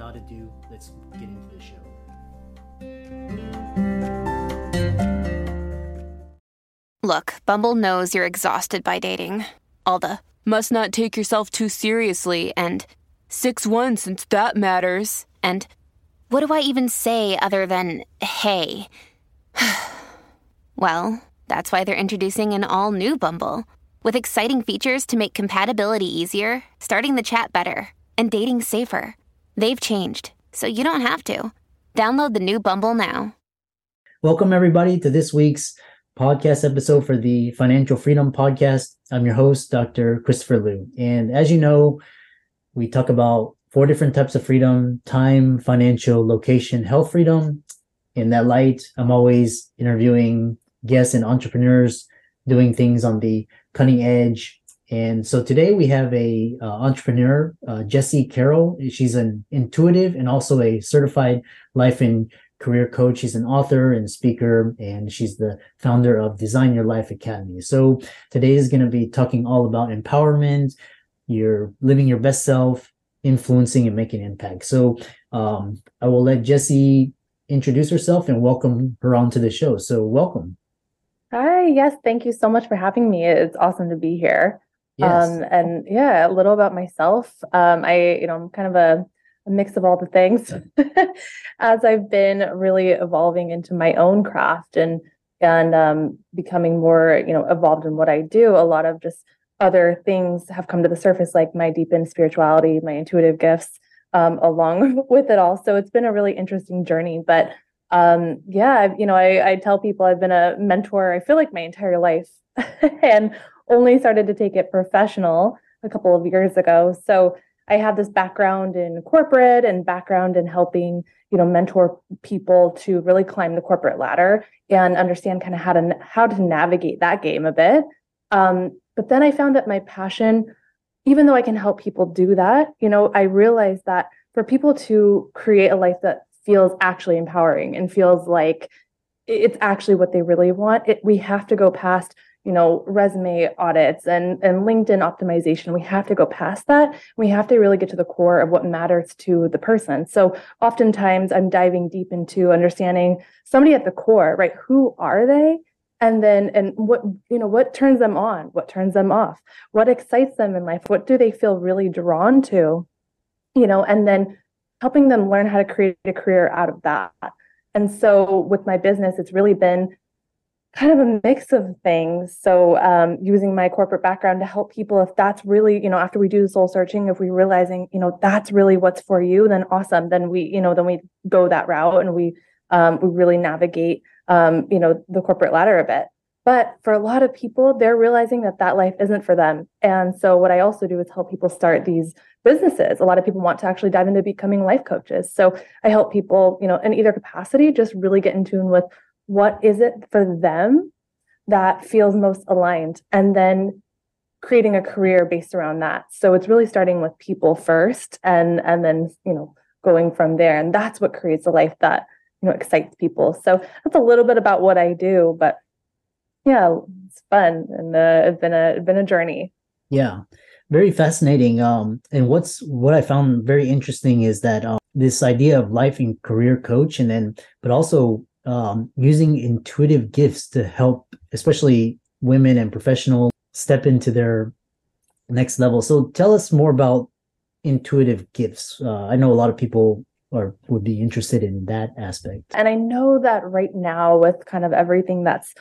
Without ado, let's get into the show. Look, Bumble knows you're exhausted by dating. All the must not take yourself too seriously and 6 1 since that matters. And what do I even say other than hey? well, that's why they're introducing an all new Bumble with exciting features to make compatibility easier, starting the chat better, and dating safer. They've changed, so you don't have to. Download the new Bumble now. Welcome, everybody, to this week's podcast episode for the Financial Freedom Podcast. I'm your host, Dr. Christopher Liu. And as you know, we talk about four different types of freedom time, financial, location, health freedom. In that light, I'm always interviewing guests and entrepreneurs doing things on the cutting edge. And so today we have a uh, entrepreneur, uh, Jesi Carroll. She's an intuitive and also a certified life and career coach. She's an author and speaker, and she's the founder of Design Your Life Academy. So today is going to be talking all about empowerment, you're living your best self, influencing and making impact. So um, I will let Jesi introduce herself and welcome her onto the show. So welcome. Hi, yes, thank you so much for having me. It's awesome to be here. Yes. Um, and yeah, a little about myself. Um, I, you know, I'm kind of a, a mix of all the things as I've been really evolving into my own craft and and um, becoming more, you know, evolved in what I do. A lot of just other things have come to the surface, like my deepened spirituality, my intuitive gifts, um, along with it all. So it's been a really interesting journey. But um, yeah, you know, I, I tell people I've been a mentor, I feel like my entire life and only started to take it professional a couple of years ago. So I have this background in corporate and background in helping, you know, mentor people to really climb the corporate ladder and understand kind of how to how to navigate that game a bit. Um, but then I found that my passion, even though I can help people do that, you know, I realized that for people to create a life that feels actually empowering and feels like it's actually what they really want it, we have to go past you know resume audits and and linkedin optimization. We have to go past that. We have to really get to the core of what matters to the person. So oftentimes i'm diving deep into understanding somebody at the core right? Who are they? And then and what you know what turns them on? What turns them off? What excites them in life? What do they feel really drawn to? You know and then helping them learn how to create a career out of that. And so with my business, it's really been kind of a mix of things. So um, using my corporate background to help people, if that's really, you know, after we do soul searching, if we realizing, you know, that's really what's for you, then awesome. Then we, you know, then we go that route and we um, we really navigate, um, you know, the corporate ladder a bit. But for a lot of people, they're realizing that that life isn't for them. And so what I also do is help people start these businesses. A lot of people want to actually dive into becoming life coaches. So I help people, you know, in either capacity, just really get in tune with what is it for them that feels most aligned and then creating a career based around that. So it's really starting with people first and and then, you know, going from there. And that's what creates a life that, you know, excites people. So that's a little bit about what I do, but yeah, it's fun and uh, it's been a it's been a journey. Yeah very fascinating um and what's what i found very interesting is that um, this idea of life and career coach and then but also um using intuitive gifts to help especially women and professionals step into their next level. So tell us more about intuitive gifts. Uh, i know a lot of people are would be interested in that aspect. And i know that right now with kind of everything that's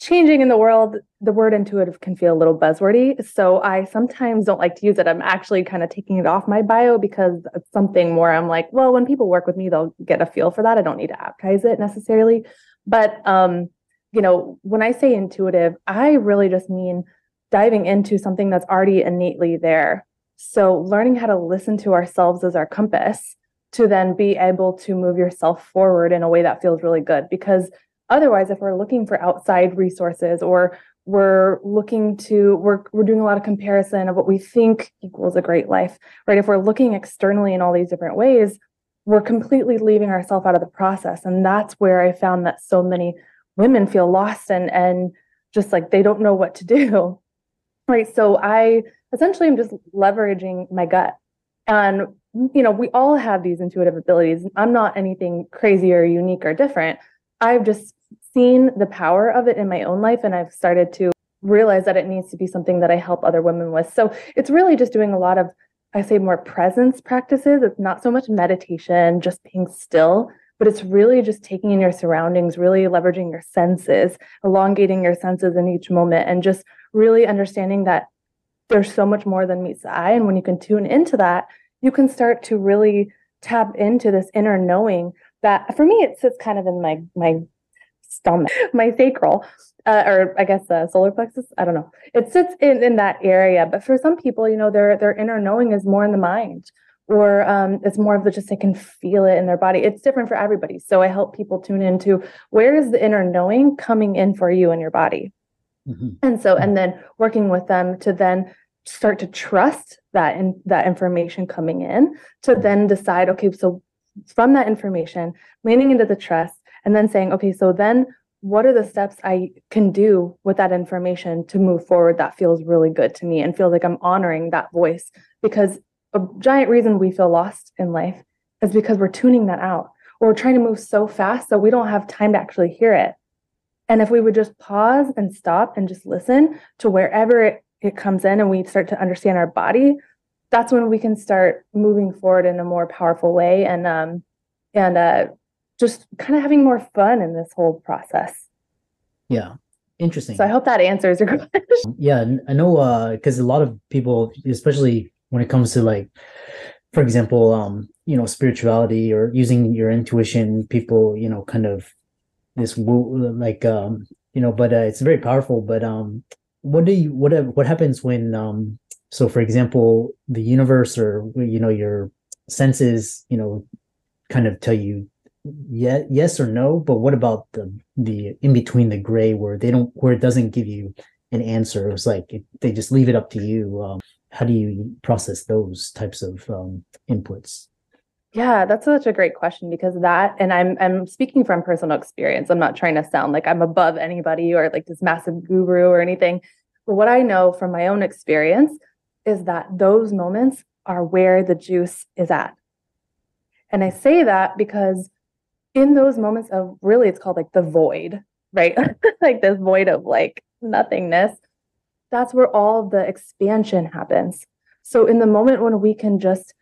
changing in the world, the word intuitive can feel a little buzzwordy. So I sometimes don't like to use it. I'm actually kind of taking it off my bio because it's something more I'm like, well, when people work with me, they'll get a feel for that. I don't need to advertise it necessarily. But um, you know, when I say intuitive, I really just mean diving into something that's already innately there. So learning how to listen to ourselves as our compass to then be able to move yourself forward in a way that feels really good because otherwise if we're looking for outside resources or we're looking to we're we're doing a lot of comparison of what we think equals a great life right? If we're looking externally in all these different ways we're completely leaving ourselves out of the process. And that's where i found that so many women feel lost and and just like they don't know what to do right? So i essentially am just leveraging my gut. And you know we all have these intuitive abilities. I'm not anything crazy or unique or different i've just seen the power of it in my own life and I've started to realize that it needs to be something that I help other women with. So it's really just doing a lot of, I say, more presence practices. It's not so much meditation, just being still, but it's really just taking in your surroundings, really leveraging your senses, elongating your senses in each moment, and just really understanding that there's so much more than meets the eye. And when you can tune into that, you can start to really tap into this inner knowing that for me it sits kind of in my my stomach, my sacral, uh, or I guess the solar plexus. I don't know. It sits in in that area, but for some people, you know, their their inner knowing is more in the mind, or um, it's more of the just they can feel it in their body. It's different for everybody. So I help people tune into where is the inner knowing coming in for you in your body, mm-hmm. and so and then working with them to then start to trust that in that information coming in to then decide okay so from that information leaning into the trust and then saying, okay, so then what are the steps I can do with that information to move forward that feels really good to me and feel like I'm honoring that voice? Because a giant reason we feel lost in life is because we're tuning that out or we're trying to move so fast that we don't have time to actually hear it. And if we would just pause and stop and just listen to wherever it, it comes in and we start to understand our body, that's when we can start moving forward in a more powerful way and um and uh just kind of having more fun in this whole process. Yeah. Interesting. So I hope that answers your question. Yeah, I know uh because a lot of people, especially when it comes to like for example, um, you know, spirituality or using your intuition, people, you know, kind of this like um, you know, but uh, it's very powerful, but um what do you what what happens when um so for example, the universe or you know your senses, you know, kind of tell you yeah, yes or no. But what about the the in between the gray where they don't where it doesn't give you an answer? It's like it, they just leave it up to you. Um, how do you process those types of um, inputs? Yeah, that's such a great question because that, and I'm I'm speaking from personal experience. I'm not trying to sound like I'm above anybody or like this massive guru or anything. But what I know from my own experience is that those moments are where the juice is at. And I say that because in those moments of really it's called like the void right? Like this void of like nothingness that's where all the expansion happens. So in the moment when we can just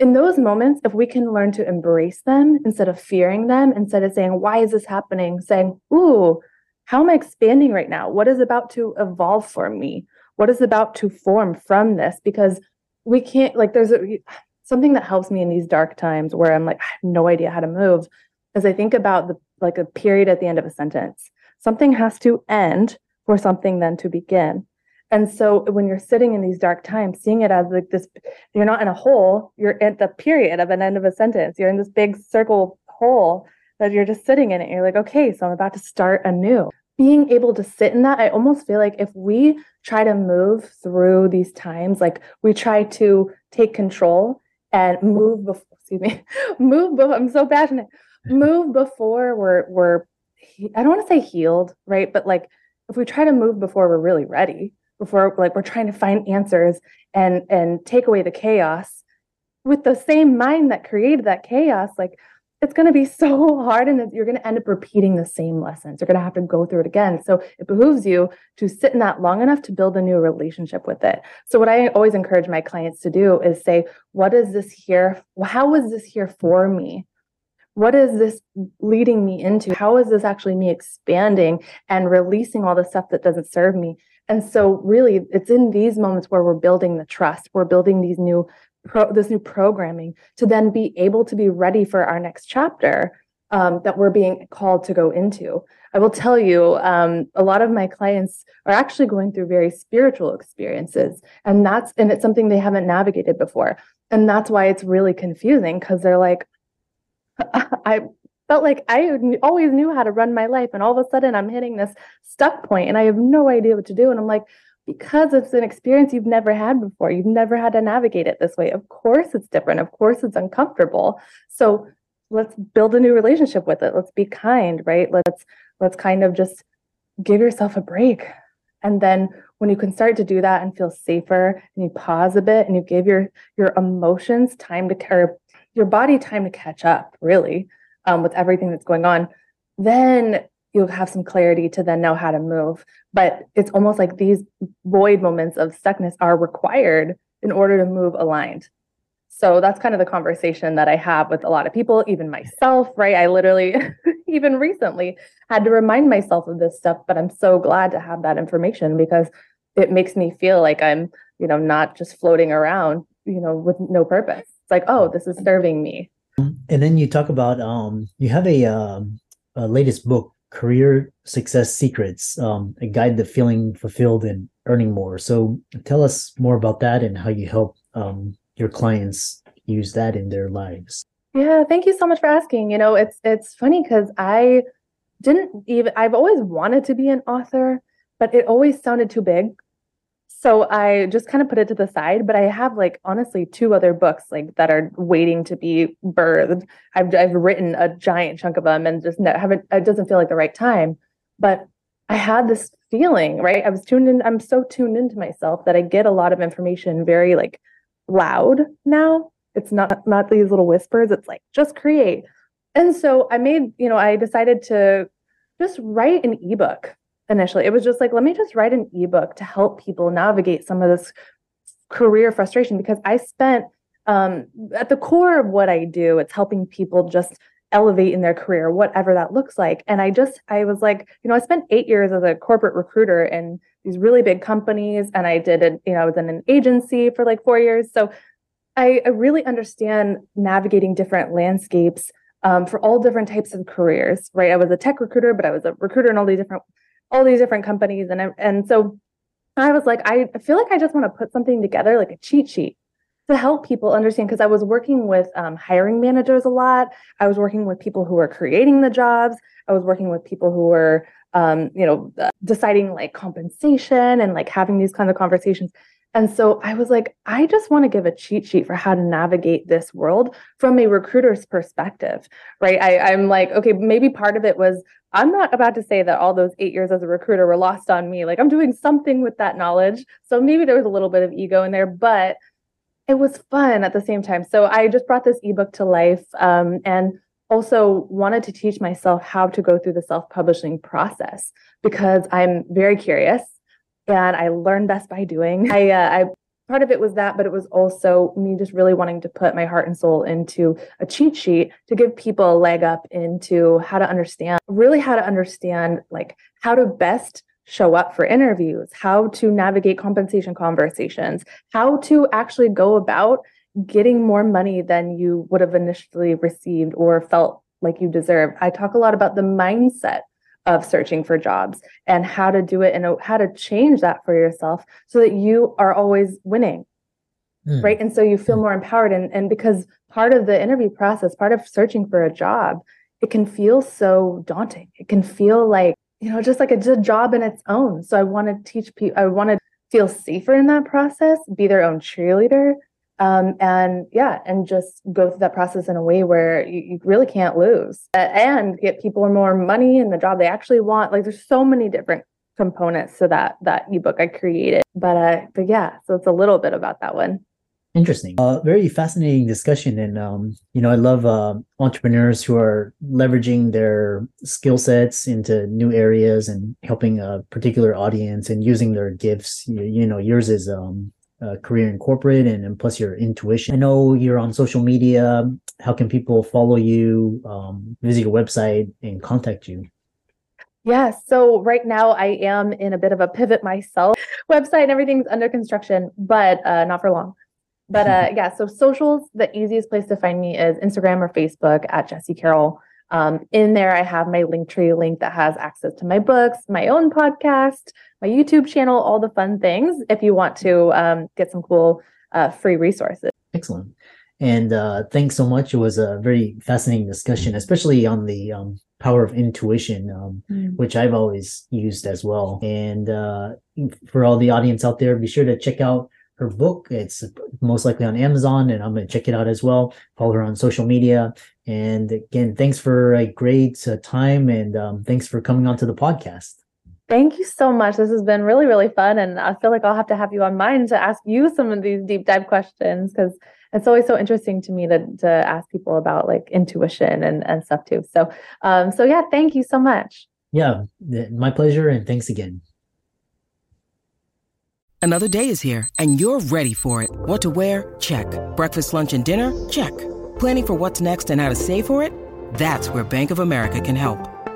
in those moments if we can learn to embrace them instead of fearing them instead of saying why is this happening? saying ooh how am i expanding right now? What is about to evolve for me what is about to form from this because we can't like there's a something that helps me in these dark times where I'm like, I have no idea how to move, as I think about the like a period at the end of a sentence. Something has to end for something then to begin. And so when you're sitting in these dark times, seeing it as like this, you're not in a hole, you're at the period of an end of a sentence. You're in this big circle hole that you're just sitting in it. You're like, okay, so I'm about to start anew. Being able to sit in that, I almost feel like if we try to move through these times, like we try to take control and move before excuse me move before i'm so passionate. Move before we're we're i don't want to say healed right? But like if we try to move before we're really ready before like we're trying to find answers and and take away the chaos with the same mind that created that chaos like it's going to be so hard and you're going to end up repeating the same lessons. You're going to have to go through it again. So it behooves you to sit in that long enough to build a new relationship with it. So what I always encourage my clients to do is say, what is this here? How is this here for me? What is this leading me into? How is this actually me expanding and releasing all the stuff that doesn't serve me? And so really it's in these moments where we're building the trust, we're building these new pro, this new programming to then be able to be ready for our next chapter um, that we're being called to go into. I will tell you, um, a lot of my clients are actually going through very spiritual experiences, and that's and it's something they haven't navigated before, and that's why it's really confusing because they're like, I felt like I always knew how to run my life, and all of a sudden I'm hitting this stuck point, and I have no idea what to do, and I'm like. Because it's an experience you've never had before. You've never had to navigate it this way. Of course, it's different. Of course, it's uncomfortable. So, let's build a new relationship with it let's be kind right let's let's kind of just give yourself a break and then when you can start to do that and feel safer and you pause a bit and you give your your emotions time to care your body time to catch up really um, with everything that's going on then you'll have some clarity to then know how to move but it's almost like these void moments of stuckness are required in order to move aligned so that's kind of the conversation that I have with a lot of people, even myself, right? I literally, even recently, had to remind myself of this stuff, but I'm so glad to have that information because it makes me feel like I'm, you know, not just floating around, you know, with no purpose. It's like, oh, this is serving me. And then you talk about um, you have a, um, a latest book, Career Success Secrets, um, a guide to feeling fulfilled and earning more. So tell us more about that and how you help um, your clients use that in their lives? Yeah, thank you so much for asking. You know, it's it's funny because I didn't even I've always wanted to be an author, but it always sounded too big. So I just kind of put it to the side, but I have like honestly two other books like that are waiting to be birthed. I've I've written a giant chunk of them and just haven't it doesn't feel like the right time. But I had this feeling, right? I was tuned in, I'm so tuned into myself that I get a lot of information very like loud now. It's not not these little whispers. It's like just create. And so I made, you know, I decided to just write an ebook initially. It was just like, let me just write an ebook to help people navigate some of this career frustration because I spent um, at the core of what I do, it's helping people just elevate in their career, whatever that looks like. And I just, I was like, you know, I spent eight years as a corporate recruiter in these really big companies, and I did, it, you know, I was in an agency for like four years. So I, I really understand navigating different landscapes um, for all different types of careers, right? I was a tech recruiter, but I was a recruiter in all these different, all these different companies, and and so I was like, I feel like I just want to put something together, like a cheat sheet to help people understand because I was working with um, hiring managers a lot. I was working with people who were creating the jobs. I was working with people who were, um, you know, uh, deciding like compensation and like having these kind of conversations. And so I was like, I just want to give a cheat sheet for how to navigate this world from a recruiter's perspective, right? I, I'm like, okay, maybe part of it was I'm not about to say that all those eight years as a recruiter were lost on me. Like I'm doing something with that knowledge. So maybe there was a little bit of ego in there, but it was fun at the same time. So I just brought this ebook to life um, and also wanted to teach myself how to go through the self publishing process because I'm very curious and I learn best by doing. I, uh, I part of it was that, but it was also me just really wanting to put my heart and soul into a cheat sheet to give people a leg up into how to understand, really how to understand like how to best show up for interviews, how to navigate compensation conversations, how to actually go about getting more money than you would have initially received or felt like you deserved. I talk a lot about the mindset of searching for jobs and how to do it and how to change that for yourself so that you are always winning. Mm. Right. And so you feel mm. more empowered. And, and because part of the interview process, part of searching for a job, it can feel so daunting. It can feel like you know, just like a, a job in its own. So I want to teach people, I want to feel safer in that process, be their own cheerleader. Um, and yeah, and just go through that process in a way where you, you really can't lose and get people more money in the job they actually want. Like there's so many different components to that that ebook I created. But uh, but yeah, so it's a little bit about that one. Interesting. Uh, very fascinating discussion. And, um, you know, I love uh, entrepreneurs who are leveraging their skill sets into new areas and helping a particular audience and using their gifts. You, you know, yours is um, a career in corporate and, and plus your intuition. I know you're on social media. How can people follow you, um, visit your website, and contact you? Yeah, so right now I am in a bit of a pivot myself. Website and everything's under construction, but uh, not for long. But uh, yeah, so socials, the easiest place to find me is Instagram or Facebook at Jesi Carroll. Um, in there, I have my Linktree link that has access to my books, my own podcast, my YouTube channel, all the fun things if you want to um, get some cool uh, free resources. Excellent. And uh, thanks so much. It was a very fascinating discussion, especially on the um, power of intuition, um, mm. which I've always used as well. And uh, for all the audience out there, be sure to check out her book. It's most likely on Amazon, and I'm going to check it out as well. Follow her on social media. And again, thanks for a great uh, time, and um, thanks for coming onto the podcast. Thank you so much. This has been really, really fun. And I feel like I'll have to have you on mine to ask you some of these deep dive questions because it's always so interesting to me to, to ask people about like intuition and, and stuff too. So, um, so yeah, thank you so much. Yeah, my pleasure. And thanks again. Another day is here and you're ready for it. What to wear? Check. Breakfast, lunch, and dinner? Check. Planning for what's next and how to save for it? That's where Bank of America can help.